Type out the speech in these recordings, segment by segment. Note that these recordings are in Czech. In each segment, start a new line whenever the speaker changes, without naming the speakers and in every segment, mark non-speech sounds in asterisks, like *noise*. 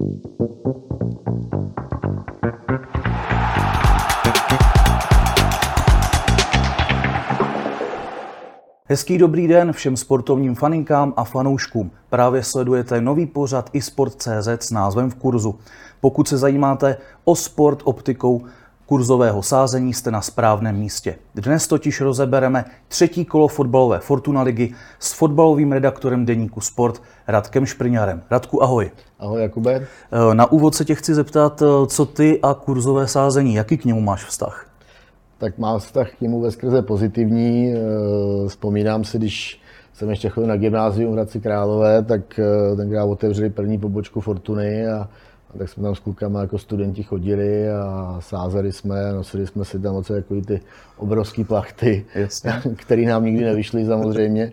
Hezký dobrý den všem sportovním faninkám a fanouškům. Právě sledujete nový pořad iSport.cz s názvem v kurzu. Pokud se zajímáte o sport optikou kurzového sázení, jste na správném místě. Dnes totiž rozebereme třetí kolo fotbalové Fortuna ligy s fotbalovým redaktorem deníku Sport Radkem Šprňarem. Radku, ahoj.
Ahoj, Jakube.
Na úvod se tě chci zeptat, co ty a kurzové sázení, jaký k němu máš vztah?
tak mám vztah k němu ve skrze pozitivní. Eh, vzpomínám si, když jsem ještě chodil na gymnázium v Hradci Králové, tak eh, tenkrát otevřeli první pobočku Fortuny a, a tak jsme tam s klukama jako studenti chodili a sázeli jsme, nosili jsme si tam oce jako ty obrovské plachty, *laughs* které nám nikdy nevyšly samozřejmě.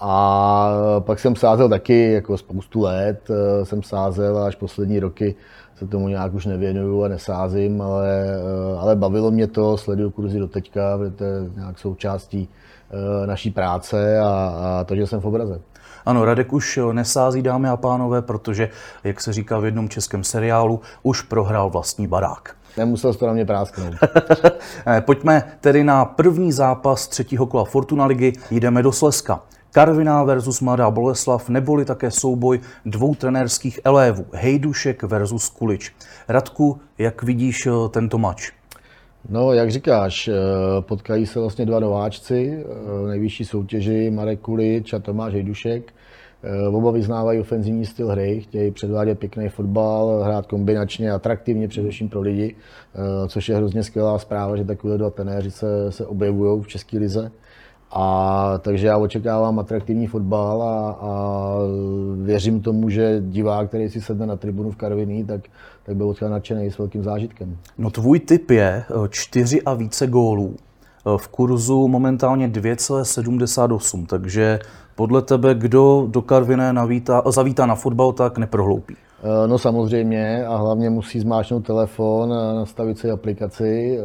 A pak jsem sázel taky jako spoustu let, eh, jsem sázel až poslední roky se tomu nějak už nevěnuju a nesázím, ale, eh, ale bavilo mě to, sleduju kurzy do teďka, protože to je nějak součástí eh, naší práce a, a to, že jsem v obraze.
Ano, Radek už nesází, dámy a pánové, protože, jak se říká v jednom českém seriálu, už prohrál vlastní barák.
Nemusel to na mě prásknout. *laughs*
Pojďme tedy na první zápas třetího kola Fortuna ligy. Jdeme do Slezska. Karviná versus Mladá Boleslav, neboli také souboj dvou trenérských elévů, Hejdušek versus Kulič. Radku, jak vidíš eh, tento mač?
No, jak říkáš, eh, potkají se vlastně dva nováčci, eh, nejvyšší soutěži Marek Kulič a Tomáš Hejdušek. Oba vyznávají ofenzivní styl hry, chtějí předvádět pěkný fotbal, hrát kombinačně, atraktivně především pro lidi, což je hrozně skvělá zpráva, že takové dva trenéři se, se objevují v České lize. A takže já očekávám atraktivní fotbal a, a věřím tomu, že divák, který si sedne na tribunu v Karviní, tak, tak byl odcházet nadšený s velkým zážitkem.
No tvůj typ je eh, čtyři a více gólů. Eh, v kurzu momentálně 2,78, takže podle tebe, kdo do Karviné navítá, zavítá na fotbal, tak neprohloupí.
Eh, no samozřejmě a hlavně musí zmáčknout telefon, nastavit si aplikaci, eh,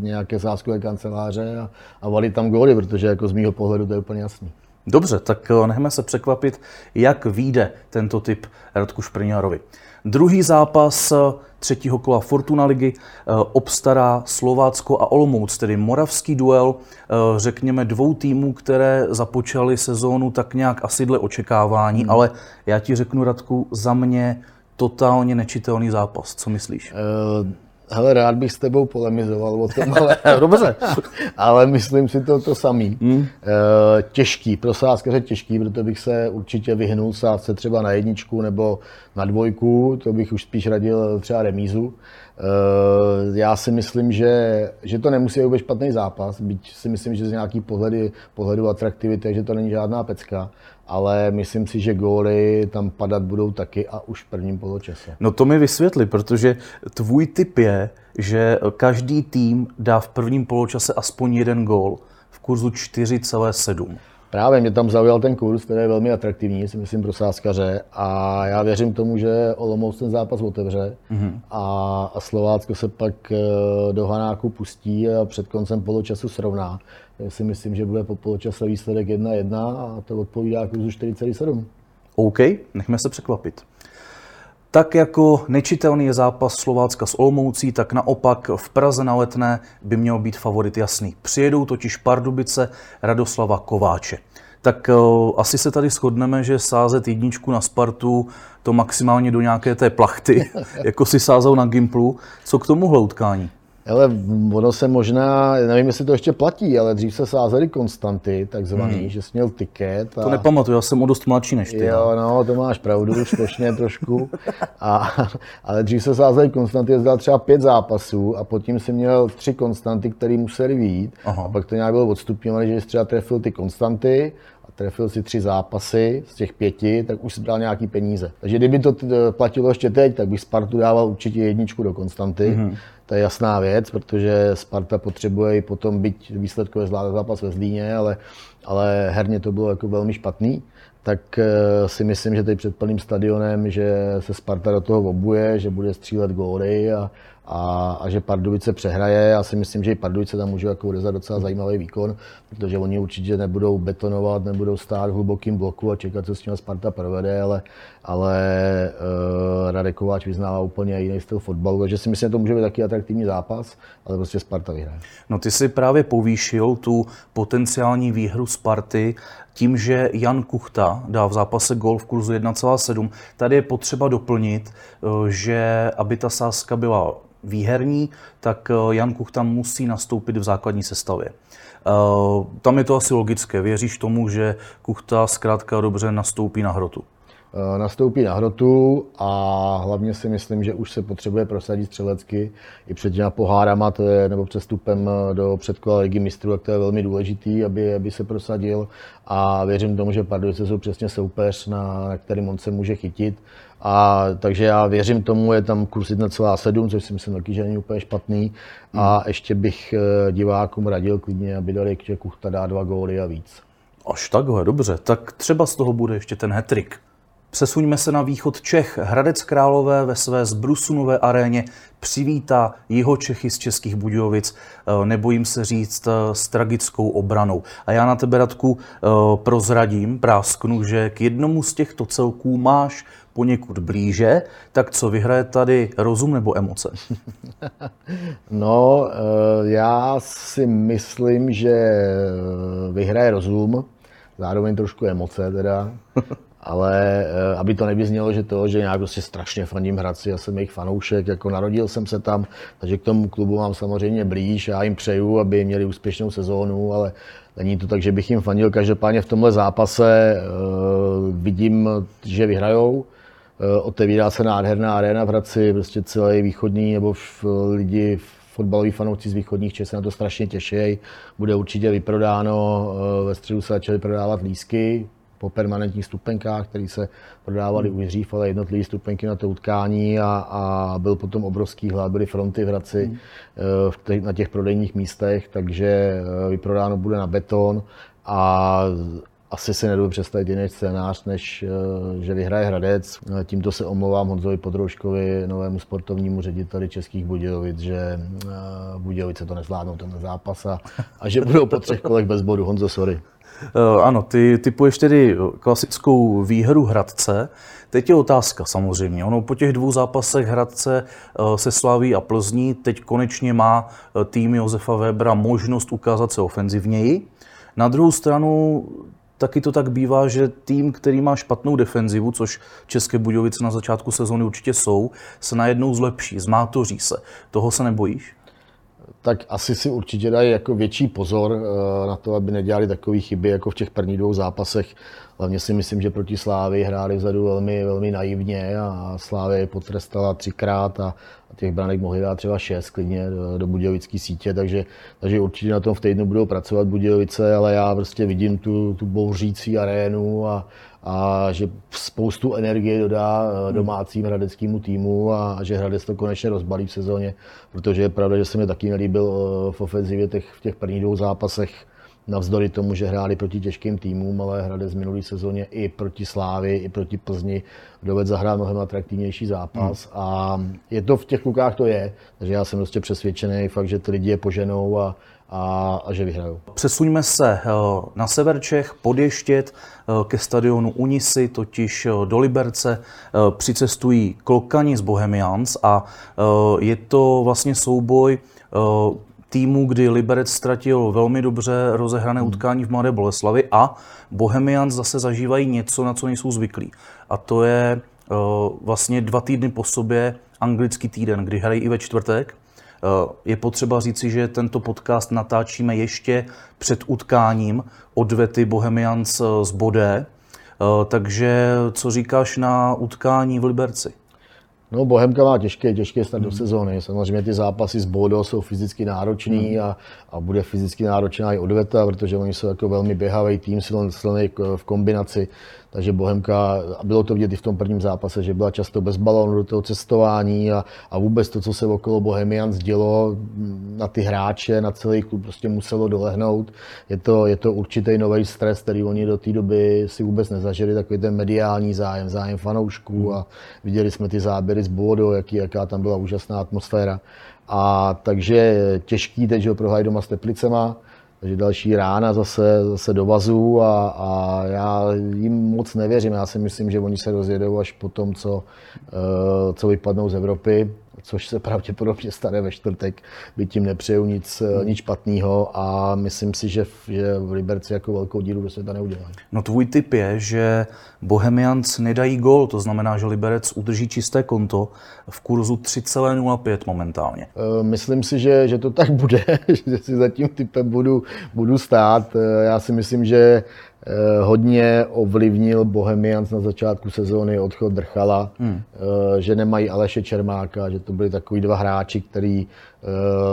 nějaké záskové kanceláře a, a valit tam góly, protože jako z mýho pohledu to je úplně jasný.
Dobře, tak eh, nechme se překvapit, jak vyjde tento typ Radku Šprňárovi. Druhý zápas třetího kola Fortuna ligy obstará Slovácko a Olomouc, tedy moravský duel, řekněme dvou týmů, které započaly sezónu tak nějak asi dle očekávání, hmm. ale já ti řeknu, Radku, za mě totálně nečitelný zápas. Co myslíš? Uh,
hele, rád bych s tebou polemizoval o tom, ale, *laughs*
Dobře.
ale myslím si to to samý. Hmm. Uh, těžký, pro sázkaře těžký, protože bych se určitě vyhnul sázce třeba na jedničku nebo na dvojku, to bych už spíš radil třeba remízu. Uh, já si myslím, že, že to nemusí být špatný zápas, byť si myslím, že z nějaký pohledy, pohledu atraktivity, že to není žádná pecka, ale myslím si, že góly tam padat budou taky a už v prvním poločase.
No to mi vysvětli, protože tvůj tip je, že každý tým dá v prvním poločase aspoň jeden gól v kurzu 4,7.
Právě mě tam zaujal ten kurz, který je velmi atraktivní, si myslím, pro sázkaře. A já věřím tomu, že Olomouc ten zápas otevře mm-hmm. a, a Slovácko se pak eh, do Hanáku pustí a před koncem poločasu srovná. Já si myslím, že bude po poločase výsledek 1-1 a to odpovídá kurzu 4,7.
OK, nechme se překvapit. Tak jako nečitelný je zápas Slovácka s Olmoucí, tak naopak v Praze na Letné by měl být favorit jasný. Přijedou totiž Pardubice Radoslava Kováče. Tak uh, asi se tady shodneme, že sázet jedničku na Spartu, to maximálně do nějaké té plachty, *laughs* jako si sázal na Gimplu. Co k tomu utkání?
Ale ono se možná, nevím, jestli to ještě platí, ale dřív se sázely konstanty, takzvaný, hmm. že jsi měl tiket.
A... To nepamatuju, já jsem o dost mladší než ty.
Jo, no, to máš pravdu, splošně trošku. A, ale dřív se sázely konstanty, jezdil třeba pět zápasů a potom si měl tři konstanty, které museli výjít. Aha. A pak to nějak bylo odstupňované, že jsi třeba trefil ty konstanty trefil si tři zápasy z těch pěti, tak už si dal nějaký peníze. Takže kdyby to platilo ještě teď, tak bych Spartu dával určitě jedničku do Konstanty. Mm-hmm. To je jasná věc, protože Sparta potřebuje i potom být výsledkově zvládat zápas ve Zlíně, ale, ale herně to bylo jako velmi špatný. Tak eh, si myslím, že teď před plným stadionem, že se Sparta do toho obuje, že bude střílet góly a, a, a že Pardubice přehraje. Já si myslím, že i Pardubice tam můžou jako odezat docela zajímavý výkon, protože oni určitě nebudou betonovat, nebudou stát v hlubokým bloku a čekat, co s tím Sparta provede, ale, ale uh, Radek Kováč vyznává úplně jiný styl fotbalu, takže si myslím, že to může být taky atraktivní zápas, ale prostě Sparta vyhraje.
No ty si právě povýšil tu potenciální výhru Sparty tím, že Jan Kuchta dá v zápase gol v kurzu 1,7. Tady je potřeba doplnit, eh, že aby ta sázka byla výherní, tak eh, Jan Kuchta musí nastoupit v základní sestavě. Eh, tam je to asi logické. Věříš tomu, že Kuchta zkrátka dobře nastoupí na hrotu?
Eh, nastoupí na hrotu a hlavně si myslím, že už se potřebuje prosadit střelecky i před těma pohárama, to je, nebo přestupem do předkola ligy mistrů, tak to je velmi důležitý, aby, aby se prosadil a věřím tomu, že Pardubice jsou přesně soupeř, na, na kterým on se může chytit. A, takže já věřím tomu, je tam kurz 1,7, což si myslím taky, že není úplně špatný. A hmm. ještě bych eh, divákům radil klidně, aby dali, že Kuchta dá dva góly a víc.
Až takhle, dobře. Tak třeba z toho bude ještě ten hetrik. Přesuňme se na východ Čech. Hradec Králové ve své zbrusunové aréně přivítá jeho Čechy z Českých Budějovic, eh, nebojím se říct, eh, s tragickou obranou. A já na tebe, Radku, eh, prozradím, prásknu, že k jednomu z těchto celků máš poněkud blíže, tak co, vyhraje tady rozum nebo emoce? *laughs*
No, já si myslím, že vyhraje rozum, zároveň trošku emoce teda *laughs* ale eh, aby to nevyznělo, že to, že nějak prostě strašně fandím Hradci, já jsem jejich fanoušek, jako narodil jsem se tam, takže k tomu klubu mám samozřejmě blíž, já jim přeju, aby měli úspěšnou sezónu, ale není to tak, že bych jim fandil. Každopádně v tomhle zápase uh, vidím, že vyhrajou, uh, otevírá se nádherná arena v Hradci, prostě celý východní nebo lidi fotbaloví fanoušci z východních Čech se na to strašně těší. Bude určitě vyprodáno, ve středu se začaly prodávat lísky, po permanentních stupenkách, které se prodávaly hmm. už dřív, ale jednotlivé stupenky na to utkání a, a byl potom obrovský hlad, byly fronty v Hradci hmm. V těch, na těch prodejních místech, takže eh, vyprodáno bude na beton a asi si nedovedu představit jiný scénář, než eh, že vyhraje Hradec. Tímto se omlouvám Honzovi Podrouškovi, novému sportovnímu řediteli Českých Budějovic, že Budějovice to nezvládnou ten zápas a, a že budou po třech kolech bez bodu. Honzo, sorry.
Eh, ano, ty typuješ tedy klasickou výhru Hradce. Teď je otázka samozřejmě. Ono po těch dvou zápasech Hradce eh, se slaví a Plzní teď konečně má eh, tým Josefa Webera možnost ukázat se ofenzivněji. Na druhou stranu taky to tak bývá, že tým, který má špatnou defenzivu, což České Budějovice na začátku sezóny určitě jsou, se najednou zlepší, zmátoří se. Toho se nebojíš?
Tak asi si určitě dají jako větší pozor eh, na to, aby nedělali takové chyby jako v těch prvních dvou zápasech. Hlavně si myslím, že proti Slávy hráli vzadu velmi, velmi naivně a Slávy je potrestala třikrát a, těch branek mohli dát třeba šest klidně do, do Budějovické sítě, takže, takže určitě na tom v týdnu budou pracovat Budějovice, ale já prostě vidím tu, tu bouřící arénu a, a že spoustu energie dodá eh, hmm. domácím hradeckému týmu a, a že Hradec to konečně rozbalí v sezóně, protože je pravda, že se mi taky nelíbil eh, v ofenzivě těch, v těch prvních dvou zápasech navzdory tomu, že hráli proti těžkým týmům, ale Hradec z minulý sezóně i proti Slávy, i proti Plzni dovedl zahrát mnohem atraktivnější zápas hmm. a je to v těch klukách to je, takže já jsem prostě přesvědčený fakt, že ty lidi je poženou a, a, a že vyhrajou.
Přesuňme se eh, na sever Čech, podještět eh, ke stadionu Unisy, totiž eh, do Liberce přicestují Klokani z Bohemians a je to vlastně souboj týmu, kdy Liberec ztratil velmi dobře rozehrané hmm. utkání v Mladé Boleslavi a Bohemians zase zažívají něco, na co nejsou zvyklí. A to je vlastně dva týdny po sobě anglický týden, kdy hrají i ve čtvrtek Eh, je potřeba říci, že tento podcast natáčíme ještě před utkáním odvety Bohemians z Bodé. Eh, takže co říkáš na utkání v Liberci?
No, Bohemka má těžké, těžké start hmm. do sezóny. Samozřejmě ty zápasy s Bodo jsou fyzicky náročný hmm. a, a bude fyzicky náročná i odveta, protože oni jsou jako velmi běhavý tým, silný v kombinaci. Takže Bohemka, a bylo to vidět i v tom prvním zápase, že byla často bez balónu do toho cestování a, a vůbec to, co se okolo Bohemians dělo na ty hráče, na celý klub prostě muselo dolehnout. Je to, je to určitý nový stres, který oni do té doby si vůbec nezažili, takový ten mediální zájem, zájem fanoušků a viděli jsme ty záběry z Bodo, jaký, jaká tam byla úžasná atmosféra. A takže těžký teď, že prohrají doma s Teplicema, takže další rána zase, zase do vazu a, a já jim moc nevěřím. Já si myslím, že oni se rozjedou až po tom, co, eh, co vypadnou z Evropy což se pravděpodobně stane ve čtvrtek, by tím nepřeju nic, hmm. nic špatného a myslím si, že, že v Liberci jako velkou díru do světa neudělají.
No tvůj tip je, že Bohemians nedají gol, to znamená, že Liberec udrží čisté konto v kurzu 3,05 momentálně.
Eh, myslím si, že, že to tak bude, *laughs* že si za tím typem budu, budu stát. Eh, já si myslím, že Eh, hodně ovlivnil Bohemians na začátku sezóny odchod Drchala, hmm. Eh, že nemají Aleše Čermáka, že to byli takový dva hráči, eh,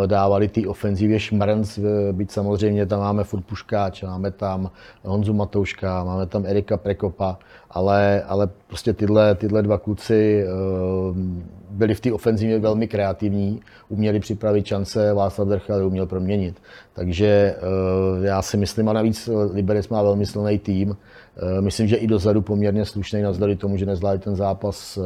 dávali té ofenzivě šmrnc, byť samozřejmě tam máme furt Puškáč, máme tam Honzu Matouška, máme tam Erika Prekopa, ale, ale prostě tyhle, tyhle dva kluci byli v té ofenzivě velmi kreativní, uměli připravit šance, Václav Drchal uměl proměnit. Takže já si myslím, a navíc Liberec má velmi silný tým. Eh, myslím, že i dozadu poměrně slušný navzdory tomu, že nezvládli ten zápas eh,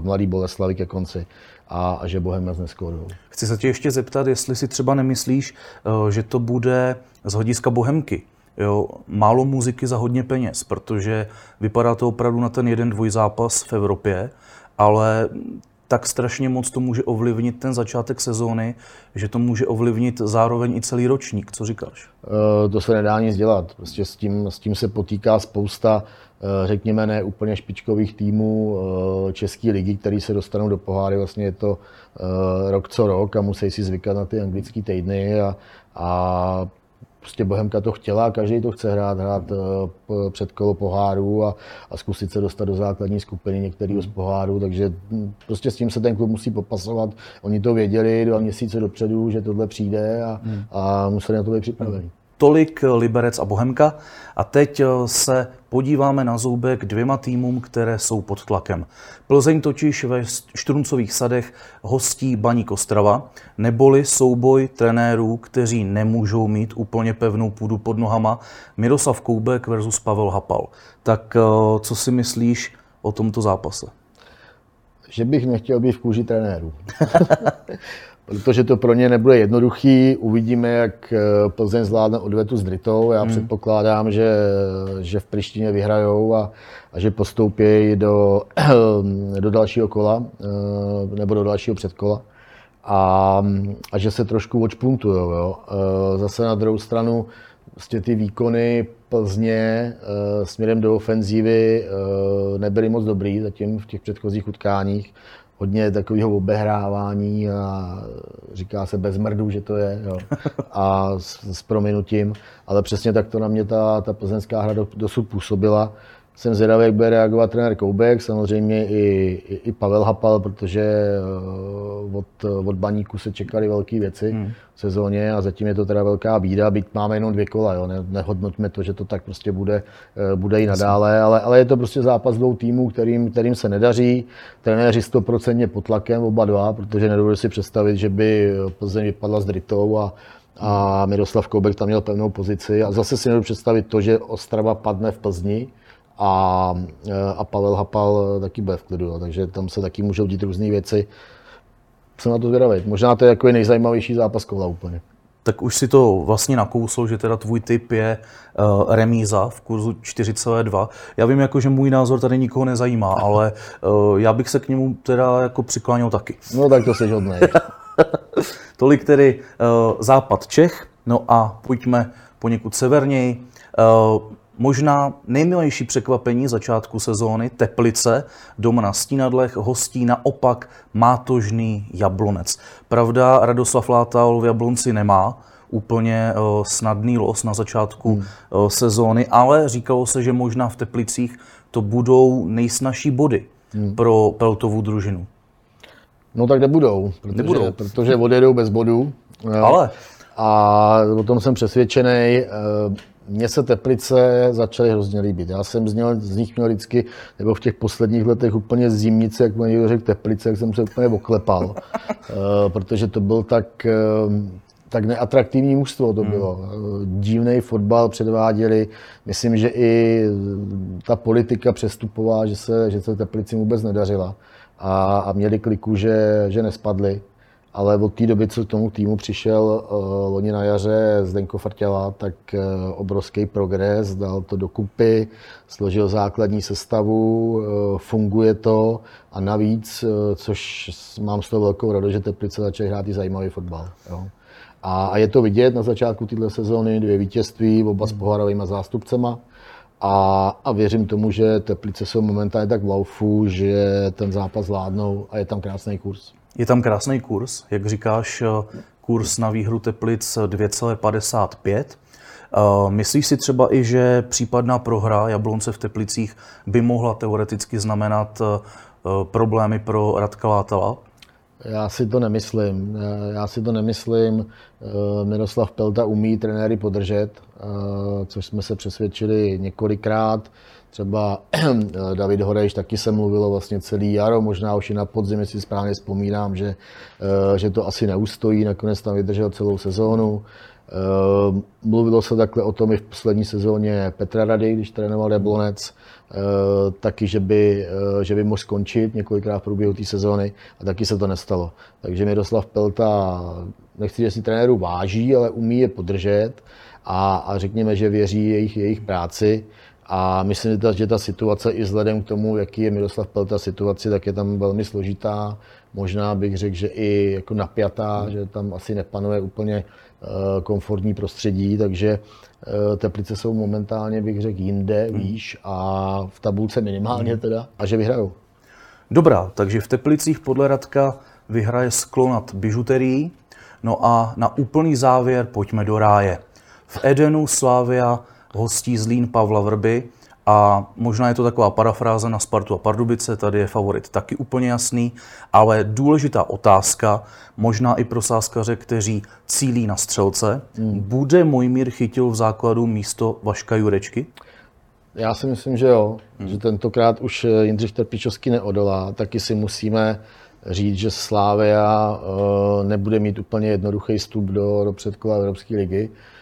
v Mladý Boleslavi ke konci a, že Bohemia neskorují.
Chci se tě ještě zeptat, jestli si třeba nemyslíš, eh, že to bude z hlediska Bohemky, jo, málo muziky za hodně peněz, protože vypadá to opravdu na ten jeden dvojzápas v Evropě, ale tak strašně moc to může ovlivnit ten začátek sezóny, že to může ovlivnit zároveň i celý ročník. Co říkáš?
Uh, to se nedá nic dělat. Prostě s tím, s tím se potýká spousta, uh, řekněme, ne úplně špičkových týmů uh, České ligy, které se dostanou do poháry. Vlastně je to rok co rok a musí si zvykat na ty anglické týdny a, a prostě Bohemka to chtěla, každý to chce hrát, hrát eh, před kolo poháru a, a zkusit se dostat do základní skupiny některého z poháru, takže hm, prostě s tím se ten klub musí popasovat. Oni to věděli dva měsíce dopředu, že tohle přijde a, hmm. a museli na to být připraveni.
Tolik Liberec a Bohemka. A teď eh, se podíváme na zoubek dvěma týmům, které jsou pod tlakem. Plzeň totiž ve Štruncových sadech hostí Baník Ostrava, neboli souboj trenérů, kteří nemůžou mít úplně pevnou půdu pod nohama, Miroslav Koubek versus Pavel Hapal. Tak eh, co si myslíš o tomto zápase?
Že bych nechtěl být v kůži trenérů. *laughs* protože to pro ně nebude jednoduchý. Uvidíme, jak eh, Plzeň zvládne odvetu s Dritou. Já hmm. předpokládám, že, že v Prištině vyhrajou a, a že postoupí do, *clears throat* do dalšího kola eh, nebo do dalšího předkola. A, a že se trošku odšpuntujou. Jo. Eh, zase na druhou stranu vlastně ty výkony Plzně směrem do ofenzívy nebyly moc dobrý zatím v těch předchozích utkáních hodně takového obehrávání a říká se bez mrdu, že to je, jo. a s, s prominutím, ale přesně tak to na mě ta, ta plzeňská hra do, dosud působila jsem zvědavý, jak bude reagovat trenér Koubek, samozřejmě i, i, i Pavel Hapal, protože eh, od, od baníku se čekaly velké věci hmm. v sezóně a zatím je to teda velká bída, byť máme jenom dvě kola, jo. Ne, nehodnoťme to, že to tak prostě bude, eh, bude i nadále, ale, ale je to prostě zápas dvou týmů, kterým, kterým se nedaří, trenéři 100% pod tlakem oba dva, protože nedovedu si představit, že by Plzeň vypadla s Dritou a, a Miroslav Koubek tam měl pevnou pozici a zase si nedovedu představit to, že Ostrava padne v Plzni, a, a Pavel Hapal taky bude v klidu, takže tam se taky můžou dít různé věci. Jsem na to zvědavý. Možná to je jako nejzajímavější zápas kola úplně.
Tak už si to vlastně nakousl, že teda tvůj typ je uh, remíza v kurzu 4,2. Já vím, jako, že můj názor tady nikoho nezajímá, *laughs* ale uh, já bych se k němu teda jako přikláněl taky.
No tak to se hodnej. *laughs*
Tolik tedy uh, západ Čech. No a pojďme poněkud severněji. Uh, Možná nejmilejší překvapení začátku sezóny Teplice, doma na Stínadlech, hostí naopak mátožný Jablonec. Pravda, Radoslav Látal v Jablonci nemá úplně uh, snadný los na začátku hmm. uh, sezóny, ale říkalo se, že možná v Teplicích to budou nejsnažší body hmm. pro Peltovou družinu.
No tak nebudou, protože, nebudou. protože odjedou bez bodů.
Ale?
A o tom jsem přesvědčený. Mně se Teplice začaly hrozně líbit. Já jsem z, něl, z nich měl vždycky, nebo v těch posledních letech úplně zimnice, jak mi řekl Teplice, jak jsem se úplně oklepal, uh, *laughs* protože to byl tak, uh, tak neatraktivní mužstvo to hmm. bylo. Hmm. Divný fotbal předváděli. Myslím, že i ta politika přestupová, že se, že se Teplici vůbec nedařila. A, a měli kliku, že, že nespadli ale od té doby, co k tomu týmu přišel uh, loni na jaře Zdenko Frtěla, tak uh, obrovský progres, dal to dokupy, složil základní sestavu, uh, funguje to a navíc, uh, což mám z toho velkou radost, že Teplice začaly hrát i zajímavý fotbal. Jo. A, a je to vidět na začátku této sezóny, dvě vítězství, oba s pohárovými zástupcema. A, a věřím tomu, že Teplice jsou momentálně tak v laufu, že ten zápas zvládnou a je tam krásný kurz.
Je tam krásný kurz, jak říkáš, eh, kurz na výhru Teplic 2,55. Eh, myslíš si třeba i, že případná prohra Jablonce v Teplicích by mohla teoreticky znamenat eh, problémy pro Radka Látala?
Já si to nemyslím. Já si to nemyslím. Miroslav Pelta umí trenéry podržet, což jsme se přesvědčili několikrát. Třeba *clears throat* David Horejš taky se mluvilo vlastně celý jaro, možná už i na podzim, si správně vzpomínám, že, eh, že to asi neustojí, nakonec tam vydržel celou sezónu. Eh, mluvilo se takhle o tom i v poslední sezóně Petra Rady, když trénoval Jablonec, eh, taky, že by, že by mohl skončit několikrát v průběhu té sezóny a taky se to nestalo. Takže Miroslav Pelta, nechci, že si trenéru váží, ale umí je podržet a, a řekněme, že věří jejich, jejich práci. A myslím, že ta situace i vzhledem k tomu, jaký je Miroslav Pelta situaci, tak je tam velmi složitá. Možná bych řekl, že i jako napjatá, že tam asi nepanuje úplně eh, komfortní prostředí, takže eh, Teplice jsou momentálně, bych řekl, jinde, hmm. výš a v tabulce minimálně hmm. teda, a že vyhrajou.
Dobrá, takže v Teplicích podle Radka vyhraje sklonat bižuterií. No a na úplný závěr pojďme do ráje. V Edenu Slávia hostí Zlín Pavla Vrby a možná je to taková parafráze na Spartu a Pardubice, tady je favorit taky úplně jasný, ale důležitá otázka, možná i pro sáskaře, kteří cílí na střelce, hmm. bude Mojmír chytil v základu místo Vaška Jurečky?
Já si myslím, že jo, hmm. že tentokrát už Jindřich Trpičovský neodolá, taky si musíme říct, že Slávia uh, nebude mít úplně jednoduchý vstup do, do předkola Evropské ligy. Eh,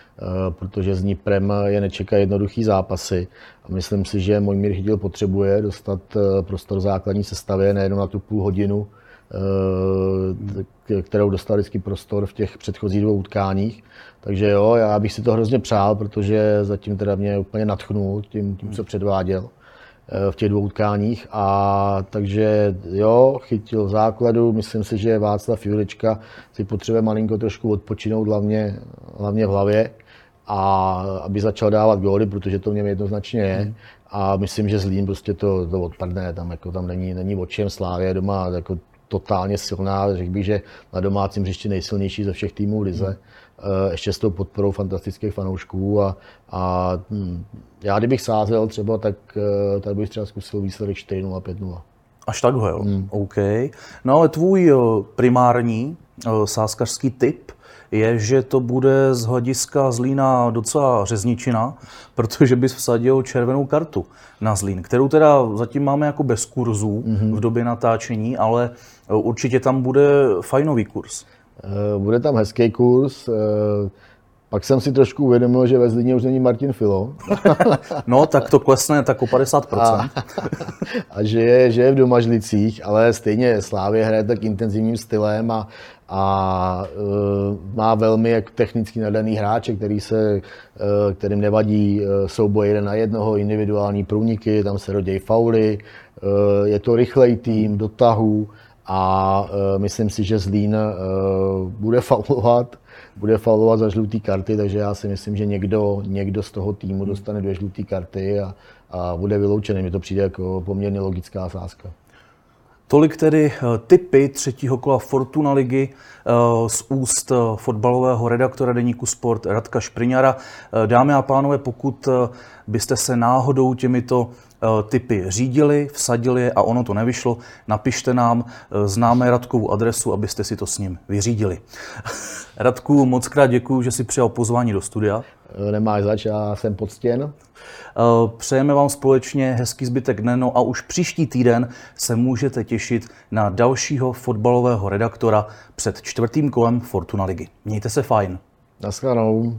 protože z ní Prem je nečeká jednoduchý zápasy. A myslím si, že Mojmír Chytil potřebuje dostat eh, prostor základní sestavě nejenom na tu půl hodinu, eh, kterou dostal vždycky prostor v těch předchozích dvou utkáních. Takže jo, já bych si to hrozně přál, protože zatím teda mě úplně natchnul tím, tím co předváděl v těch dvou utkáních. A takže jo, chytil základu, myslím si, že Václav Julička si potřebuje malinko trošku odpočinout, hlavně, hlavně v hlavě a aby začal dávat góly, protože to v něm jednoznačně je. Hmm. A myslím, že Zlín prostě to, to odpadne, tam, jako, tam není, není o čem Slávě doma jako totálně silná, řekl bych, že na domácím hřišti nejsilnější ze všech týmů v Lize. Hmm. Ještě s tou podporou fantastických fanoušků a, a hm, já kdybych sázel třeba, tak, eh, tak bych třeba zkusil výsledek 4-0, 5-0.
Až takhle, jo. Hmm. OK. No ale tvůj eh, primární sáskařský typ je, že to bude z hlediska Zlína docela řezničina, protože bys vsadil červenou kartu na Zlín, kterou teda zatím máme jako bez kurzů mm-hmm. v době natáčení, ale e, určitě tam bude fajnový kurz.
E, bude tam hezký kurz. E, pak jsem si trošku uvědomil, že ve Zlíně už není Martin Filo. *laughs*
no, tak to klesne tak o 50%.
A, *laughs* a že, je, že je v domažlicích, ale stejně Slávě hraje tak intenzivním stylem a, a uh, má velmi jak technicky nadaný hráče, který se, uh, kterým nevadí uh, souboj jeden na jednoho, individuální průniky, tam se rodějí fauly, uh, je to rychlej tým, dotahu a uh, myslím si, že Zlín uh, bude faulovat, bude faulovat za žluté karty, takže já si myslím, že někdo, někdo z toho týmu dostane dvě žluté karty a, a bude vyloučený. Mi to přijde jako poměrně logická sázka.
Tolik tedy eh, typy třetího kola Fortuna ligy eh, z úst eh, fotbalového redaktora deníku Sport Radka Špriňara. Dámy a pánové, pokud byste se náhodou těmito typy řídili, vsadili je a ono to nevyšlo, napište nám, známe Radkovu adresu, abyste si to s ním vyřídili. *laughs* Radku, moc krát děkuji, že si přijal pozvání do studia.
Nemáš zač, já jsem poctěn.
Přejeme vám společně hezký zbytek dne, no a už příští týden se můžete těšit na dalšího fotbalového redaktora před čtvrtým kolem Fortuna ligy. Mějte se fajn.
Naschledanou.